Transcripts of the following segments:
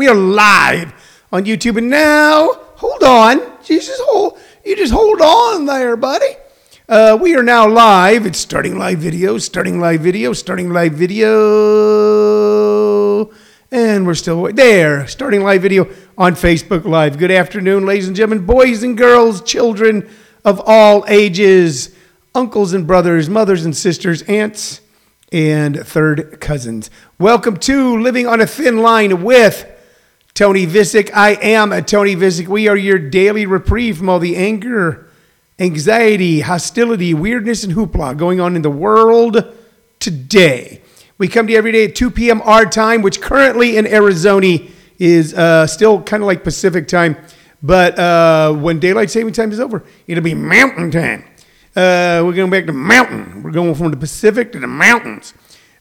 We are live on YouTube. And now, hold on. Jesus, hold, you just hold on there, buddy. Uh, we are now live. It's starting live video, starting live video, starting live video. And we're still there, starting live video on Facebook Live. Good afternoon, ladies and gentlemen, boys and girls, children of all ages, uncles and brothers, mothers and sisters, aunts and third cousins. Welcome to Living on a Thin Line with Tony Vicich. I am a Tony Vicich. We are your daily reprieve from all the anger, anxiety, hostility, weirdness, and hoopla going on in the world today. We come to you every day at 2 p.m. our time, which currently in Arizona is uh, still kind of like Pacific time. But uh, when daylight saving time is over, it'll be mountain time. Uh, we're going back to mountain. We're going from the Pacific to the mountains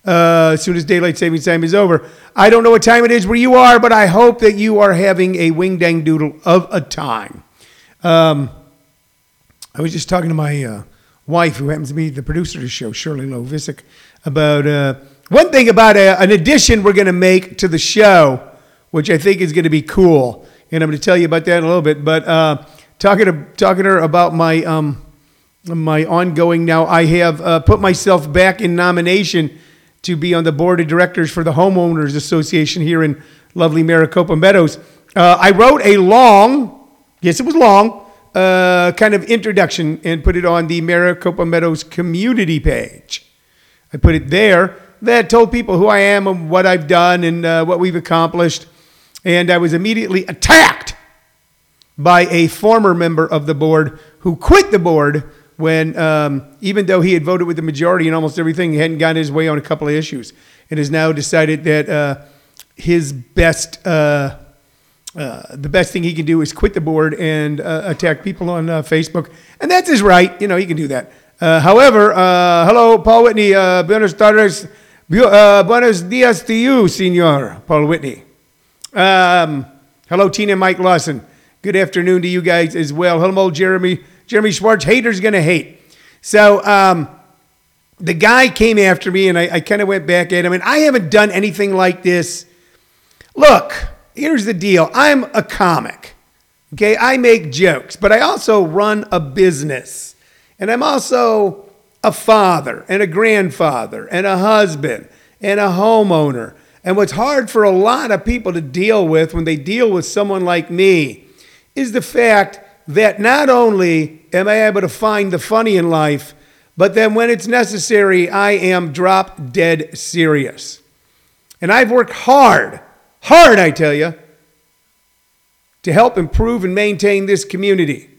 uh, as soon as daylight savings time is over. I don't know what time it is where you are, but I hope that you are having a wing dang doodle of a time. Um, I was just talking to my uh, wife, who happens to be the producer of the show, Shirley Lowe Vicich, about uh, one thing about a, an addition we're going to make to the show, which I think is going to be cool. And I'm going to tell you about that in a little bit. But uh, talking to talking to her about my um, my ongoing now, I have uh, put myself back in nomination to be on the board of directors for the Homeowners Association here in lovely Maricopa Meadows. Uh, I wrote a long, yes, it was long, uh, kind of introduction and put it on the Maricopa Meadows community page. I put it there that told people who I am and what I've done and uh, what we've accomplished. And I was immediately attacked by a former member of the board who quit the board when, um, even though he had voted with the majority in almost everything, he hadn't gotten his way on a couple of issues, and has now decided that uh, his best, uh, uh, the best thing he can do is quit the board and uh, attack people on uh, Facebook, and that's his right. You know, he can do that. Uh, however, hello, Paul Whitney. buenos tardes. buenos dias to you, Senor Paul Whitney. Um, hello, Tina Mike Lawson. Good afternoon to you guys as well. Hello, Jeremy Jeremy Schwartz, haters gonna hate. So um, the guy came after me, and I, I kind of went back at him, and I haven't done anything like this. Look, here's the deal I'm a comic. Okay, I make jokes, but I also run a business. And I'm also a father and a grandfather and a husband and a homeowner. And what's hard for a lot of people to deal with when they deal with someone like me is the fact that not only am I able to find the funny in life, but then when it's necessary, I am drop dead serious. And I've worked hard, hard, I tell you, to help improve and maintain this community.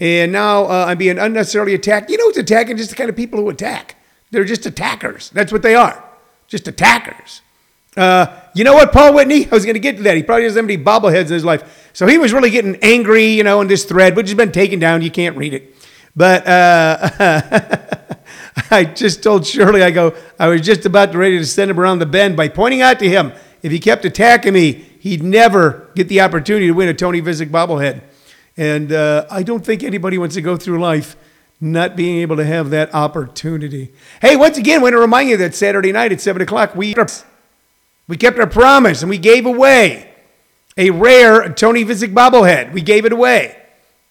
And now uh, I'm being unnecessarily attacked. You know who's attacking? Just the kind of people who attack. They're just attackers. That's what they are. Just attackers. Uh, you know what, Paul Whitney? I was going to get to that. He probably doesn't have any bobbleheads in his life. So he was really getting angry, you know, in this thread, which has been taken down. You can't read it. But uh, I just told Shirley, I go, I was just about ready to send him around the bend by pointing out to him if he kept attacking me, he'd never get the opportunity to win a Tony Vicich bobblehead. And uh, I don't think anybody wants to go through life not being able to have that opportunity. Hey, once again, I want to remind you that Saturday night at 7 o'clock, we, we kept our promise and we gave away a rare Tony Vicich bobblehead. We gave it away.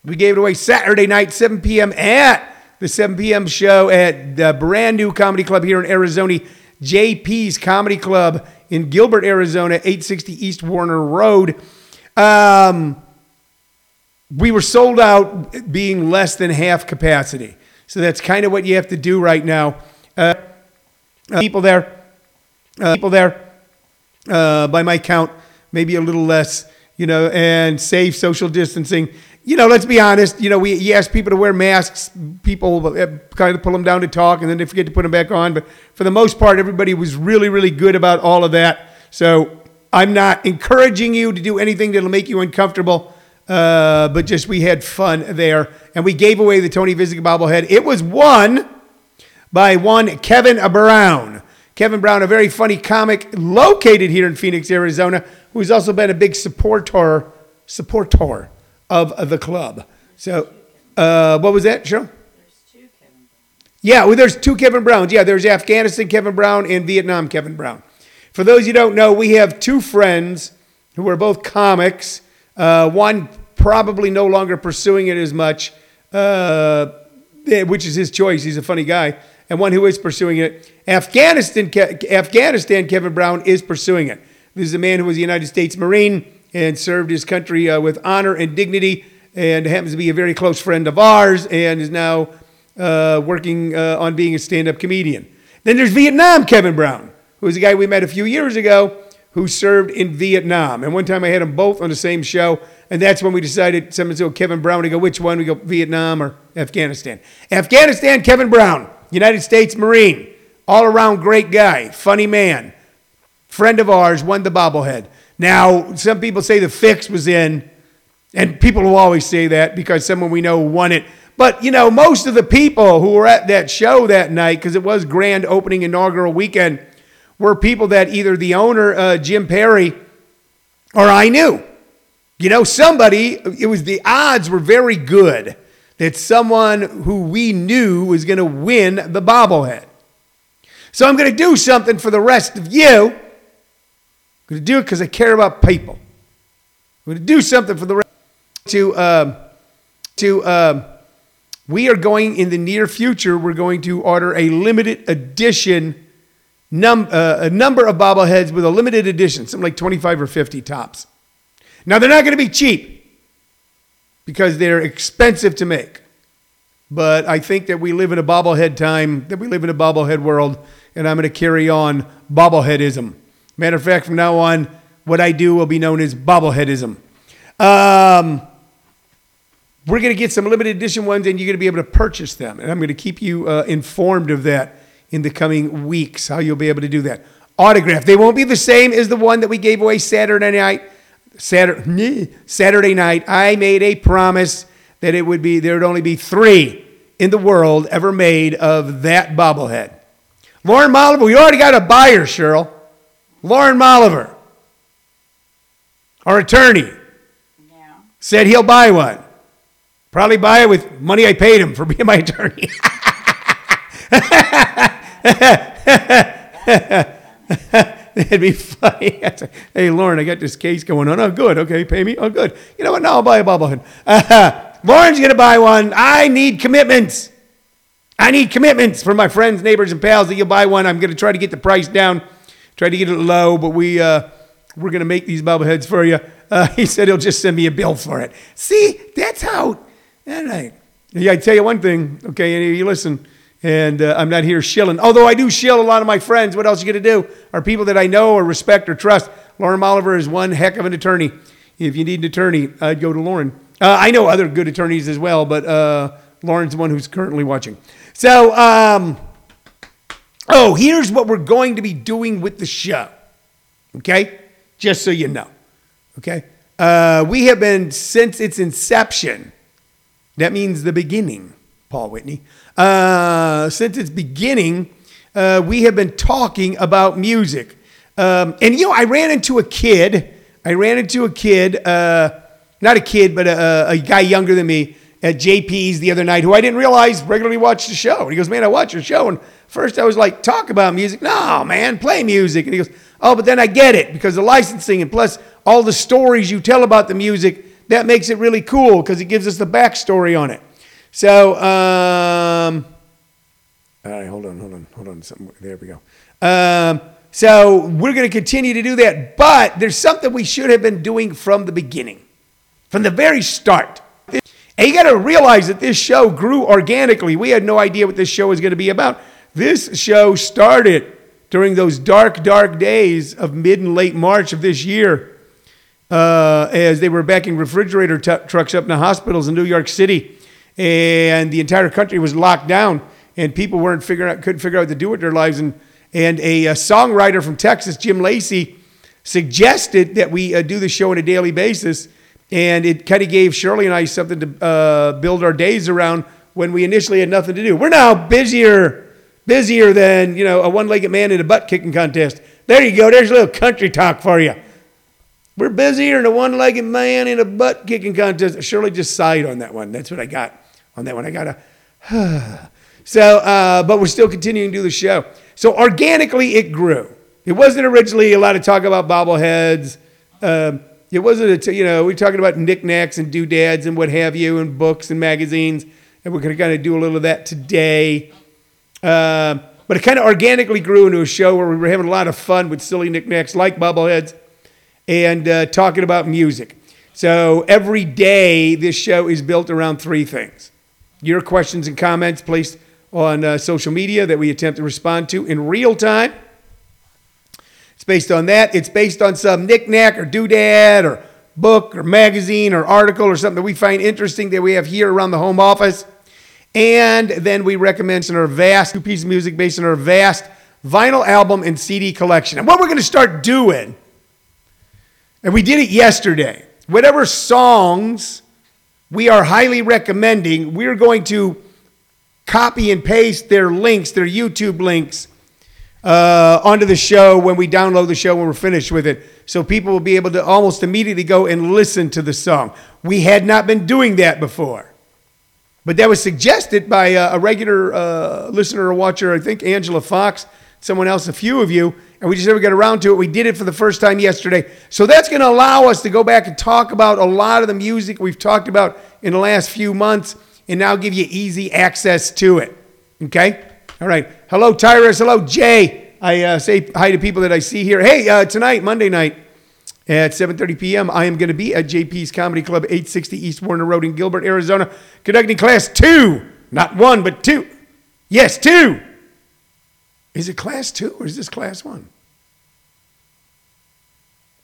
We gave it away Saturday night, 7 p.m. at the 7 p.m. show at the brand new comedy club here in Arizona, JP's Comedy Club in Gilbert, Arizona, 860 East Warner Road. Um, we were sold out being less than half capacity. So that's kind of what you have to do right now. Uh, uh, people there, uh, people there, uh, by my count, maybe a little less, you know, and safe social distancing. You know, let's be honest. You know, we you ask people to wear masks. People uh, kind of pull them down to talk, and then they forget to put them back on. But for the most part, everybody was really, really good about all of that. So I'm not encouraging you to do anything that'll make you uncomfortable. Uh, but just we had fun there, and we gave away the Tony Vicich bobblehead. It was won by one Kevin Brown. Kevin Brown, a very funny comic located here in Phoenix, Arizona, who's also been a big supporter supporter of, the club. So, uh, what was that, show? Yeah, well, there's two Kevin Browns. Yeah, there's Afghanistan Kevin Brown and Vietnam Kevin Brown. For those you don't know, we have two friends who are both comics. Uh, one probably no longer pursuing it as much, uh, eh, which is his choice. He's a funny guy. And one who is pursuing it. Afghanistan, Afghanistan, Kevin Brown is pursuing it. This is a man who was a United States Marine and served his country uh, with honor and dignity, and happens to be a very close friend of ours, and is now uh, working uh, on being a stand-up comedian. Then there's Vietnam Kevin Brown, who was a guy we met a few years ago who served in Vietnam. And one time I had them both on the same show, and that's when we decided someone said Kevin Brown. We go, which one? We go Vietnam or Afghanistan. Afghanistan, Kevin Brown, United States Marine, all around great guy, funny man, friend of ours, won the bobblehead. Now, some people say the fix was in, and people will always say that because someone we know won it. But, you know, most of the people who were at that show that night, because it was grand opening inaugural weekend, were people that either the owner, uh, Jim Perry, or I knew. You know, somebody, it was the odds were very good that someone who we knew was going to win the bobblehead. So I'm going to do something for the rest of you. I'm going to do it because I care about people. I'm going to do something for the rest to um, to um, we are going in the near future. We're going to order a limited edition num- uh, a number of bobbleheads with a limited edition, something like 25 or 50 tops. Now, they're not going to be cheap because they're expensive to make. But I think that we live in a bobblehead time, that we live in a bobblehead world, and I'm going to carry on bobbleheadism. Matter of fact, from now on, what I do will be known as bobbleheadism. Um, we're going to get some limited edition ones, and you're going to be able to purchase them. And I'm going to keep you uh, informed of that in the coming weeks, how you'll be able to do that. Autograph. They won't be the same as the one that we gave away Saturday night. Saturday, Saturday night, I made a promise that it would be there would only be three in the world ever made of that bobblehead. Lauren Moliver, we already got a buyer, Cheryl. Lauren Moliver, our attorney, yeah. said he'll buy one. Probably buy it with money I paid him for being my attorney. It'd be funny. hey, Lauren, I got this case going on. Oh, good. Okay, pay me. Oh, good. You know what? Now I'll buy a bobblehead. Uh, Lauren's going to buy one. I need commitments. I need commitments from my friends, neighbors, and pals that you'll buy one. I'm going to try to get the price down, try to get it low, but we, uh, we're going to make these bobbleheads for you. Uh, he said he'll just send me a bill for it. See, that's how. All right. Yeah, I tell you one thing, okay, and you listen and uh, I'm not here shilling. Although I do shill a lot of my friends. What else are you going to do? Are people that I know or respect or trust. Lauren Oliver is one heck of an attorney. If you need an attorney, I'd go to Lauren. Uh, I know other good attorneys as well, but uh, Lauren's the one who's currently watching. So, um, oh, here's what we're going to be doing with the show. Okay? Just so you know. Okay? Uh, we have been, since its inception, that means the beginning, Paul Whitney uh, since its beginning, uh, we have been talking about music. Um, and, you know, I ran into a kid. I ran into a kid, uh, not a kid, but a, a, guy younger than me at JP's the other night who I didn't realize regularly watched the show. And he goes, Man, I watch your show. And first I was like, Talk about music. No, man, play music. And he goes, Oh, but then I get it because the licensing and plus all the stories you tell about the music, that makes it really cool because it gives us the backstory on it. So, um, all right, hold on, hold on, hold on. There we go. Um, so we're going to continue to do that, but there's something we should have been doing from the beginning, from the very start. And you got to realize that this show grew organically. We had no idea what this show was going to be about. This show started during those dark, dark days of mid and late March of this year, uh, as they were backing refrigerator t- trucks up in the hospitals in New York City and the entire country was locked down, and people weren't figuring out, couldn't figure out what to do with their lives. And and a, a songwriter from Texas, Jim Lacey, suggested that we uh, do the show on a daily basis, and it kind of gave Shirley and I something to uh, build our days around when we initially had nothing to do. We're now busier, busier than you know a one-legged man in a butt kicking contest. There you go. There's a little country talk for you. We're busier than a one-legged man in a butt kicking contest. Shirley just sighed on that one. That's what I got on that one. I got to. so, uh, but we're still continuing to do the show. So organically, it grew. It wasn't originally a lot of talk about bobbleheads. Um, it wasn't a t- you know we're talking about knickknacks and doodads and what have you and books and magazines, and we're going to kind of do a little of that today. Um, but it kind of organically grew into a show where we were having a lot of fun with silly knickknacks like bobbleheads and uh, talking about music. So every day, this show is built around three things your questions and comments placed on uh, social media that we attempt to respond to in real time. It's based on that. It's based on some knickknack or doodad or book or magazine or article or something that we find interesting that we have here around the home office. And then we recommend our vast two pieces of music based on our vast vinyl album and CD collection. And what we're going to start doing, and we did it yesterday, whatever songs we are highly recommending, we're going to copy and paste their links, their YouTube links, uh, onto the show when we download the show when we're finished with it. So people will be able to almost immediately go and listen to the song. We had not been doing that before. But that was suggested by a, a regular uh, listener or watcher, I think Angela Fox, someone else, a few of you, and we just never got around to it. We did it for the first time yesterday. So that's going to allow us to go back and talk about a lot of the music we've talked about in the last few months and now give you easy access to it. Okay? All right. Hello, Tyrus. Hello, Jay. I uh, say hi to people that I see here. Hey, uh, tonight, Monday night, at 7.30 p.m. I am going to be at JP's Comedy Club, 860 East Warner Road in Gilbert, Arizona, conducting class two. Not one, but two. Yes, two. Is it class two or is this class one?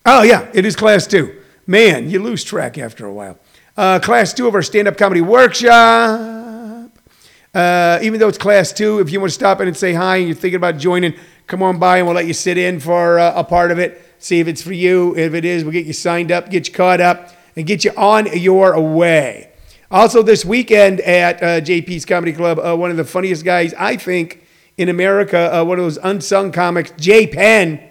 Oh, yeah, it is class two. Man, you lose track after a while. Uh, class two of our stand up comedy workshop. Uh, even though it's class two, if you want to stop in and say hi and you're thinking about joining, come on by and we'll let you sit in for uh, a part of it see if it's for you. If it is, we'll get you signed up, get you caught up, and get you on your way. Also, this weekend at uh, JP's Comedy Club, uh, one of the funniest guys, I think, in America, uh, one of those unsung comics, Jay Penn,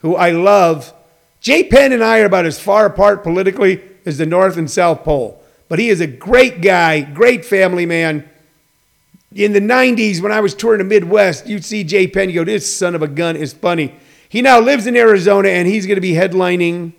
who I love. Jay Penn and I are about as far apart politically as the North and South Pole. But he is a great guy, great family man. In the 90s, when I was touring the Midwest, you'd see Jay Penn, you go, this son of a gun is funny. He now lives in Arizona and he's going to be headlining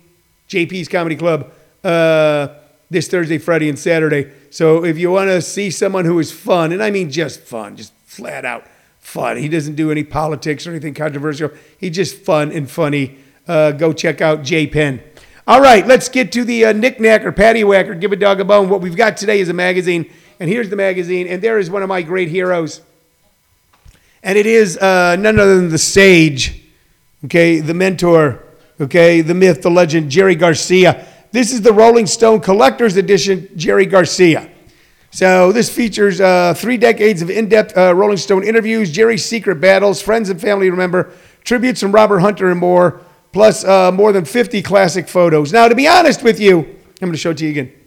JP's Comedy Club uh, this Thursday, Friday, and Saturday. So if you want to see someone who is fun, and I mean just fun, just flat out fun, he doesn't do any politics or anything controversial. He's just fun and funny. Uh, go check out Jay Penn. All right, let's get to the uh, knick-knack or paddywhack give a dog a bone. What we've got today is a magazine, and here's the magazine, and there is one of my great heroes. And it is uh, none other than the sage okay, the mentor, okay, the myth, the legend, Jerry Garcia. This is the Rolling Stone Collector's Edition, Jerry Garcia. So this features uh, three decades of in-depth uh, Rolling Stone interviews, Jerry's secret battles, friends and family remember, tributes from Robert Hunter and more, plus uh, more than 50 classic photos. Now, to be honest with you, I'm going to show it to you again.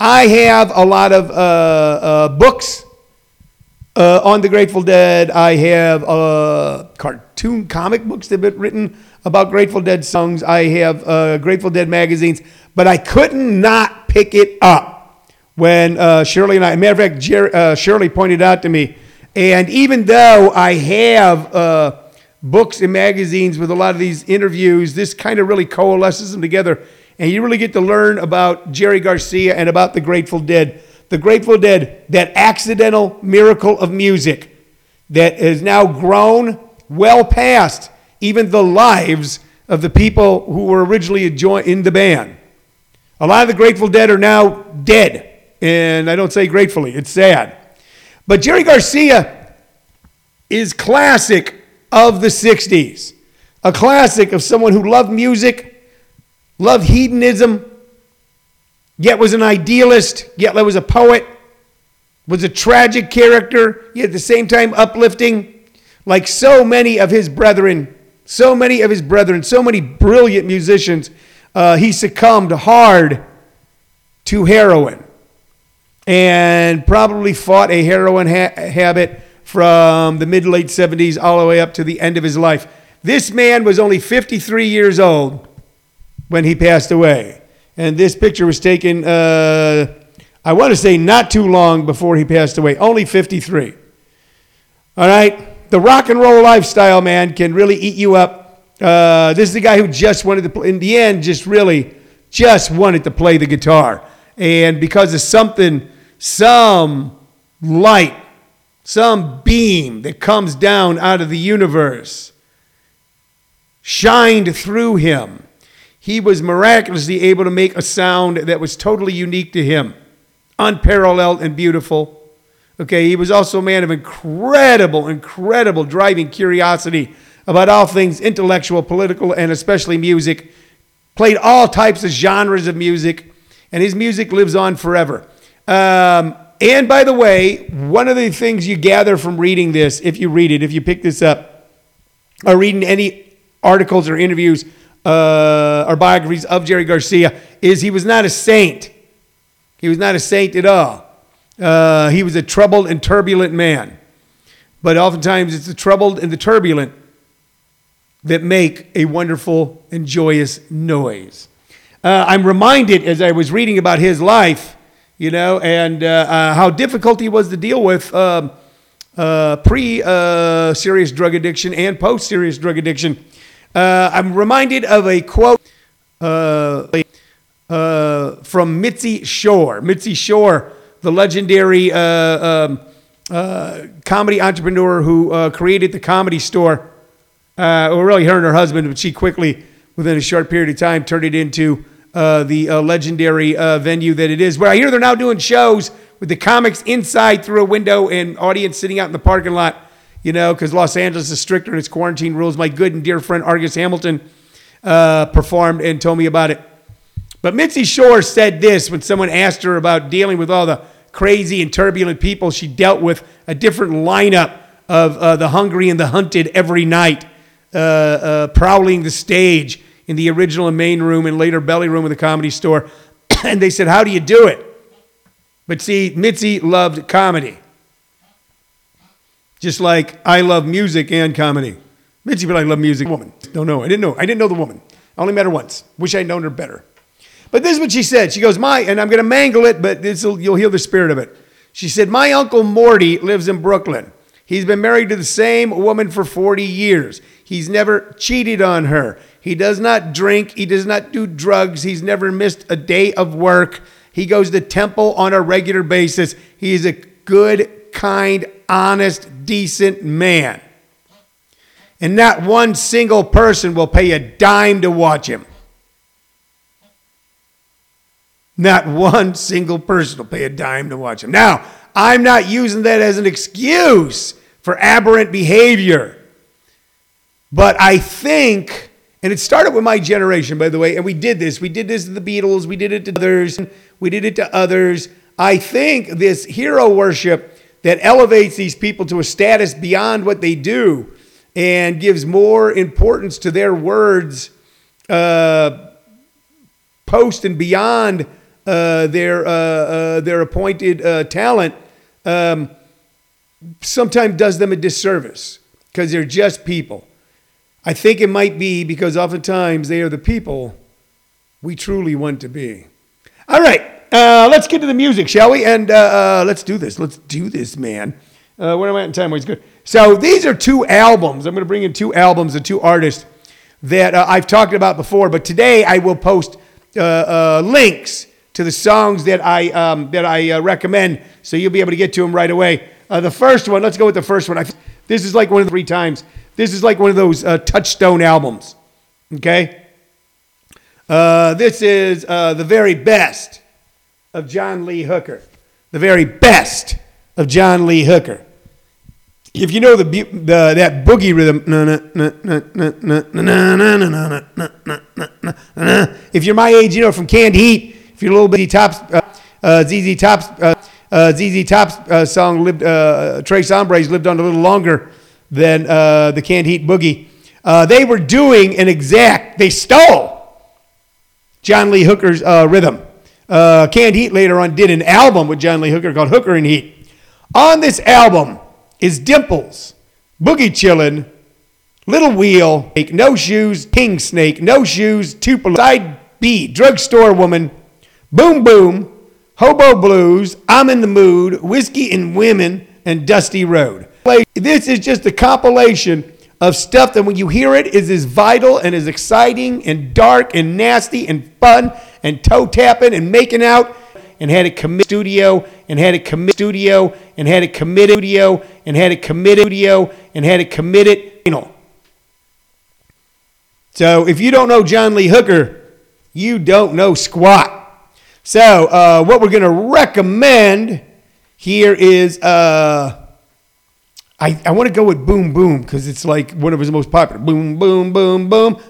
I have a lot of uh, uh, books uh, on the Grateful Dead. I have cartoons cartoon comic books that have been written about Grateful Dead songs. I have uh, Grateful Dead magazines, but I couldn't not pick it up when uh, Shirley and I, matter of fact, Jer- uh, Shirley pointed out to me. And even though I have uh, books and magazines with a lot of these interviews, this kind of really coalesces them together. And you really get to learn about Jerry Garcia and about the Grateful Dead. The Grateful Dead, that accidental miracle of music that has now grown well past even the lives of the people who were originally in the band. A lot of the Grateful Dead are now dead. And I don't say gratefully, it's sad. But Jerry Garcia is classic of the 60s. A classic of someone who loved music, loved hedonism, yet was an idealist, yet was a poet, was a tragic character, yet at the same time uplifting. Like so many of his brethren, so many of his brethren, so many brilliant musicians, uh, he succumbed hard to heroin. And probably fought a heroin ha- habit from the mid late 70s all the way up to the end of his life. This man was only 53 years old when he passed away. And this picture was taken, uh, I want to say, not too long before he passed away, only 53. All right? the rock and roll lifestyle, man, can really eat you up. Uh, this is the guy who just wanted to, play, in the end, just really just wanted to play the guitar. And because of something, some light, some beam that comes down out of the universe shined through him. He was miraculously able to make a sound that was totally unique to him, unparalleled and beautiful. Okay, he was also a man of incredible, incredible driving curiosity about all things intellectual, political, and especially music. Played all types of genres of music, and his music lives on forever. Um, and by the way, one of the things you gather from reading this, if you read it, if you pick this up, or reading any articles or interviews uh, or biographies of Jerry Garcia, is he was not a saint. He was not a saint at all. Uh, he was a troubled and turbulent man. But oftentimes it's the troubled and the turbulent that make a wonderful and joyous noise. Uh, I'm reminded as I was reading about his life, you know, and uh, uh how difficult he was to deal with um, uh, pre uh, serious drug addiction and post serious drug addiction. I'm reminded of a quote from Mitzi Shore. Mitzi Shore the legendary uh, um, uh, comedy entrepreneur who uh, created the comedy store. Uh, well, really, her and her husband, but she quickly, within a short period of time, turned it into uh, the uh, legendary venue that it is. Where I hear they're now doing shows with the comics inside through a window and audience sitting out in the parking lot, you know, because Los Angeles is stricter in its quarantine rules. My good and dear friend Argus Hamilton performed and told me about it. But Mitzi Shore said this when someone asked her about dealing with all the crazy and turbulent people she dealt with, a different lineup of uh, the hungry and the hunted every night, uh, uh, prowling the stage in the original and main room and later belly room of the comedy store. and they said, How do you do it? But see, Mitzi loved comedy. Just like I love music and comedy. Mitzi, but I love music. Woman. Don't know. I didn't know. I didn't know the woman. I only met her once. Wish I'd known her better. But this is what she said. She goes, My, and I'm going to mangle it, but you'll hear the spirit of it. She said, My uncle Morty lives in Brooklyn. He's been married to the same woman for 40 years. He's never cheated on her. He does not drink. He does not do drugs. He's never missed a day of work. He goes to temple on a regular basis. He is a good, kind, honest, decent man. And not one single person will pay a dime to watch him. Not one single person will pay a dime to watch him. Now, I'm not using that as an excuse for aberrant behavior. But I think, and it started with my generation, by the way, and we did this. We did this to the Beatles, we did it to others, we did it to others. I think this hero worship that elevates these people to a status beyond what they do and gives more importance to their words uh, post and beyond uh, their, uh, uh, their appointed uh, talent um, sometimes does them a disservice because they're just people. I think it might be because oftentimes they are the people we truly want to be. All right, uh, let's get to the music, shall we? And uh, let's do this. Let's do this, man. where am I in time? What's good? So these are two albums. I'm going to bring in two albums of two artists that I've talked about before, but today I will post links to the songs that I, um, that I uh, recommend, so you'll be able to get to them right away. Uh, the first one, let's go with the first one. I, this is like one of the three times. This is like one of those uh, touchstone albums. Okay? Uh, this is uh, the very best of John Lee Hooker. The very best of John Lee Hooker. If you know the, the that boogie rhythm, if you're my age, you know from Canned Heat, if you're a little bit Top's, uh, uh, ZZ Top's, uh, uh, ZZ Top's uh, song lived, uh, Tres Hombres lived on a little longer than uh, the Canned Heat Boogie. Uh, they were doing an exact, they stole John Lee Hooker's uh, rhythm. Uh, Canned Heat later on did an album with John Lee Hooker called Hooker and Heat. On this album is Dimples, Boogie Chillin', Little Wheel, No Shoes, King Snake, No Shoes, Tupelo, Side B, Drugstore Woman, Boom Boom, Hobo Blues, I'm in the Mood, Whiskey and Women, and Dusty Road. This is just a compilation of stuff that when you hear it is as vital and as exciting and dark and nasty and fun and toe tapping and making out and had it commit studio and had it commit studio and had it committed studio and had it committed studio and had it committed know. So if you don't know John Lee Hooker, you don't know squat. So uh, what we're going to recommend here is uh, I, I want to go with Boom Boom because it's like one of his most popular. Boom Boom Boom Boom.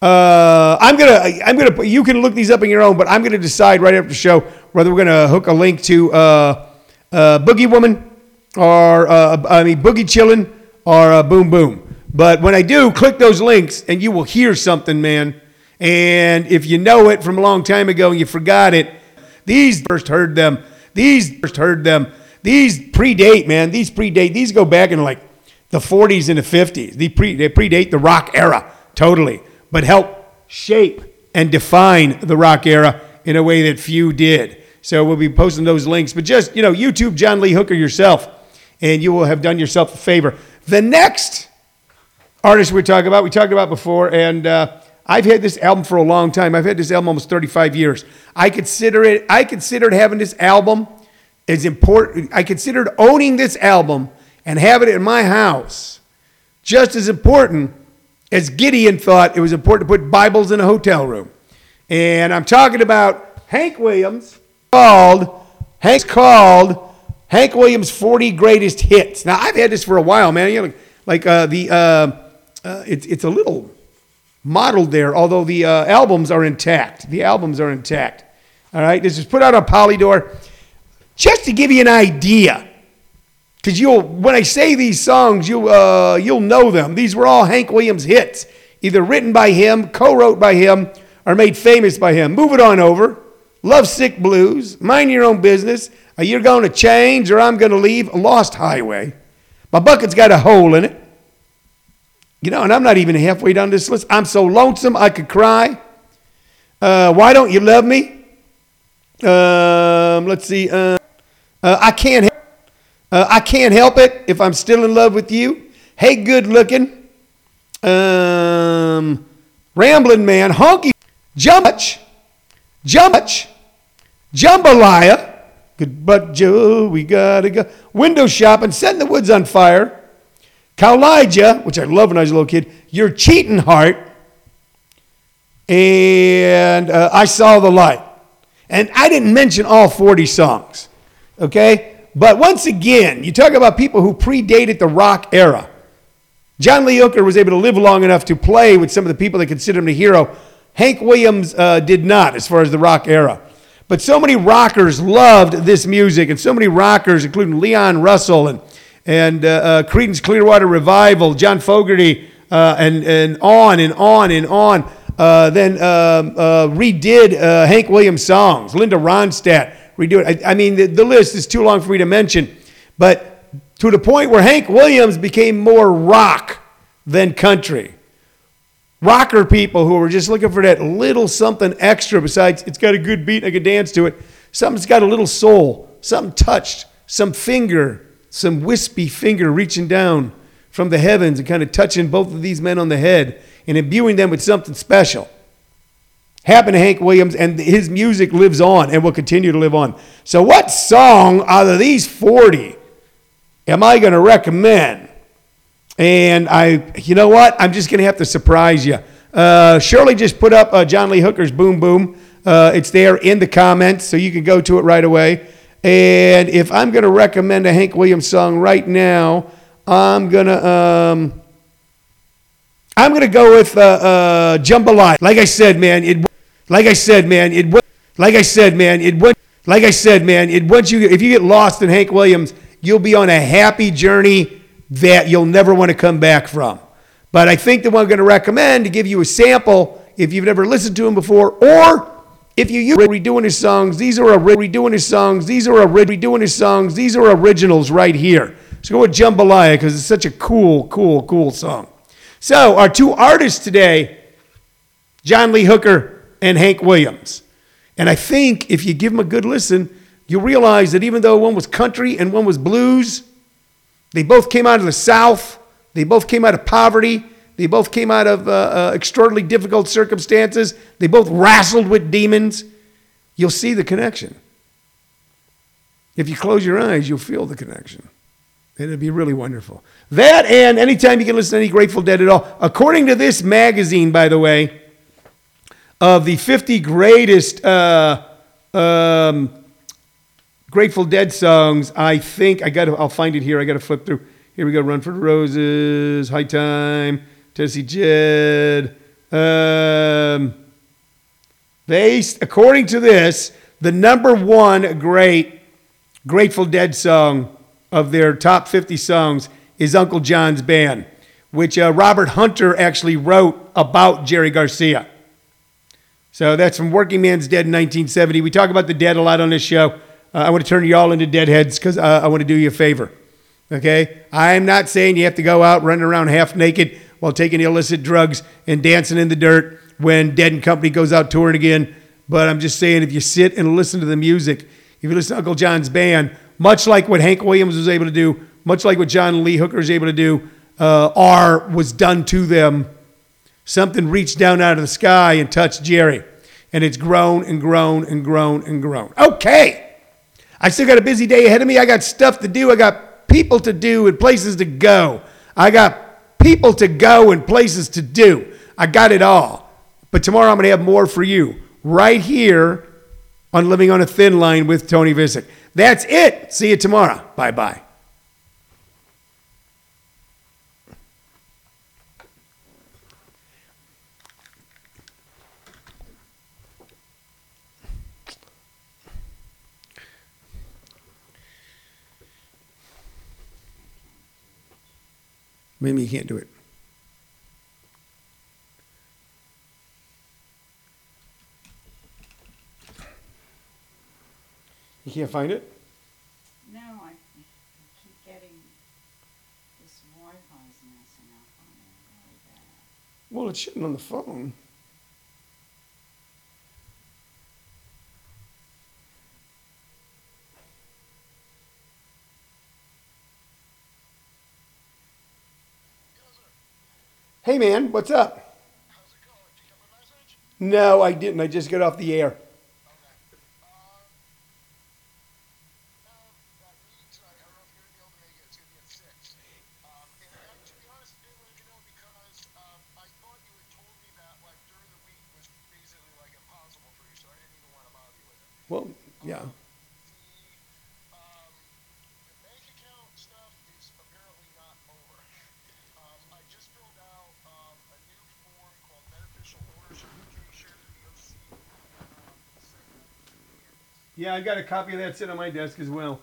Uh, I'm gonna I'm gonna you can look these up on your own, but I'm gonna decide right after the show whether we're gonna hook a link to uh, uh, Boogie Woman or uh, I mean Boogie Chillin' or uh, Boom Boom. But when I do, click those links and you will hear something, man. And if you know it from a long time ago and you forgot it, these first heard them. These first heard them. These predate, man. These predate. These go back in like the 40s and the 50s. They, pre, they predate the rock era totally but help shape and define the rock era in a way that few did. So we'll be posting those links. But just, you know, YouTube John Lee Hooker yourself, and you will have done yourself a favor. The next artist we're talking about, we talked about before, and uh, I've had this album for a long time. I've had this album almost 35 years. I consider it, I considered having this album as important. I considered owning this album and having it in my house just as important as Gideon thought it was important to put Bibles in a hotel room. And I'm talking about Hank Williams called Hank's called Hank Williams 40 Greatest Hits. Now I've had this for a while, man. You know, like uh, the uh, uh, it's it's a little modeled there, although the uh, albums are intact. The albums are intact. All right, this is put out on Polydor, just to give you an idea because you'll when I say these songs, you'll uh, you'll know them. These were all Hank Williams hits, either written by him, co-wrote by him, or made famous by him. Move it on over. Love Sick Blues, Mind Your Own Business, You're Going to Change or I'm Going to Leave, Lost Highway. My bucket's got a hole in it. You know, and I'm not even halfway down this list. I'm so lonesome I could cry. Uh, why don't you love me? Um, let's see. Uh, uh, I can't. Uh, I can't help it if I'm still in love with you. Hey, good looking. Um, rambling man, honky, jumbuch, jumbuch, jambalaya. Good butt Joe, we gotta go. Window shopping, setting the woods on fire. Kaw-Liga, which I loved when I was a little kid. Your cheating heart. And uh, I saw the light. And I didn't mention all 40 songs. Okay? But once again, you talk about people who predated the rock era. John Lee Hooker was able to live long enough to play with some of the people that consider him a hero. Hank Williams uh, did not, as far as the rock era. But so many rockers loved this music, and so many rockers, including Leon Russell and, and uh, uh, Creedence Clearwater Revival, John Fogerty, uh, and, and on and on and on, uh, then um, uh, redid Hank Williams songs. Linda Ronstadt redo it. I, I mean, the, the list is too long for me to mention, but to the point where Hank Williams became more rock than country. Rocker people who were just looking for that little something extra besides it's got a good beat, I could dance to it. Something's got a little soul, something touched, some finger, some wispy finger reaching down from the heavens and kind of touching both of these men on the head and imbuing them with something special happened to Hank Williams, and his music lives on and will continue to live on. So, what song out of these 40 am I going to recommend? And I, you know what? I'm just going to have to surprise you. Uh, Shirley just put up uh, John Lee Hooker's Boom Boom. Uh, it's there in the comments, so you can go to it right away. And if I'm going to recommend a Hank Williams song right now, I'm going to. Um, I'm going to go with uh, uh, Jambalaya. Like I said, man, it like I said, man, it went, like I said, man, it went, like I said, man, it once you if you get lost in Hank Williams, you'll be on a happy journey that you'll never want to come back from. But I think the one I'm going to recommend to give you a sample if you've never listened to him before, or if you use redoing his songs, these are redoing his songs, these are redoing his songs, these are originals right here. So go with Jambalaya because it's such a cool, cool, cool song. So our two artists today, John Lee Hooker and Hank Williams. And I think if you give them a good listen, you'll realize that even though one was country and one was blues, they both came out of the South. They both came out of poverty. They both came out of uh, uh, extraordinarily difficult circumstances. They both wrestled with demons. You'll see the connection. If you close your eyes, you'll feel the connection. And it'd be really wonderful. That and anytime you can listen to any Grateful Dead at all. According to this magazine, by the way, of the 50 greatest uh, um, Grateful Dead songs, I think I got. to I'll find it here. I got to flip through. Here we go. Run for the Roses, High Time, Tennessee Jed. Um, they, according to this, the number one great Grateful Dead song of their top 50 songs is Uncle John's Band, which uh, Robert Hunter actually wrote about Jerry Garcia. So that's from Workingman's Dead in 1970. We talk about the dead a lot on this show. Uh, I want to turn you all into deadheads because uh, I want to do you a favor. Okay? I'm not saying you have to go out running around half naked while taking illicit drugs and dancing in the dirt when Dead and Company goes out touring again. But I'm just saying if you sit and listen to the music, if you listen to Uncle John's band, much like what Hank Williams was able to do, much like what John Lee Hooker was able to do, uh, R was done to them. Something reached down out of the sky and touched Jerry. And it's grown and grown and grown and grown. Okay. I still got a busy day ahead of me. I got stuff to do. I got people to do and places to go. I got people to go and places to do. I got it all. But tomorrow I'm going to have more for you right here on Living on a Thin Line with Tony Vicich. That's it. See you tomorrow. Bye bye. Maybe you can't do it. You can't find it? No, I keep getting this Wi-Fi's messing up on it really bad. Well, it's shitting on the phone. Hey man, what's up? How's it going? Did you get my message? No, I didn't. I just got off the air. Yeah, I got a copy of that sitting on my desk as well.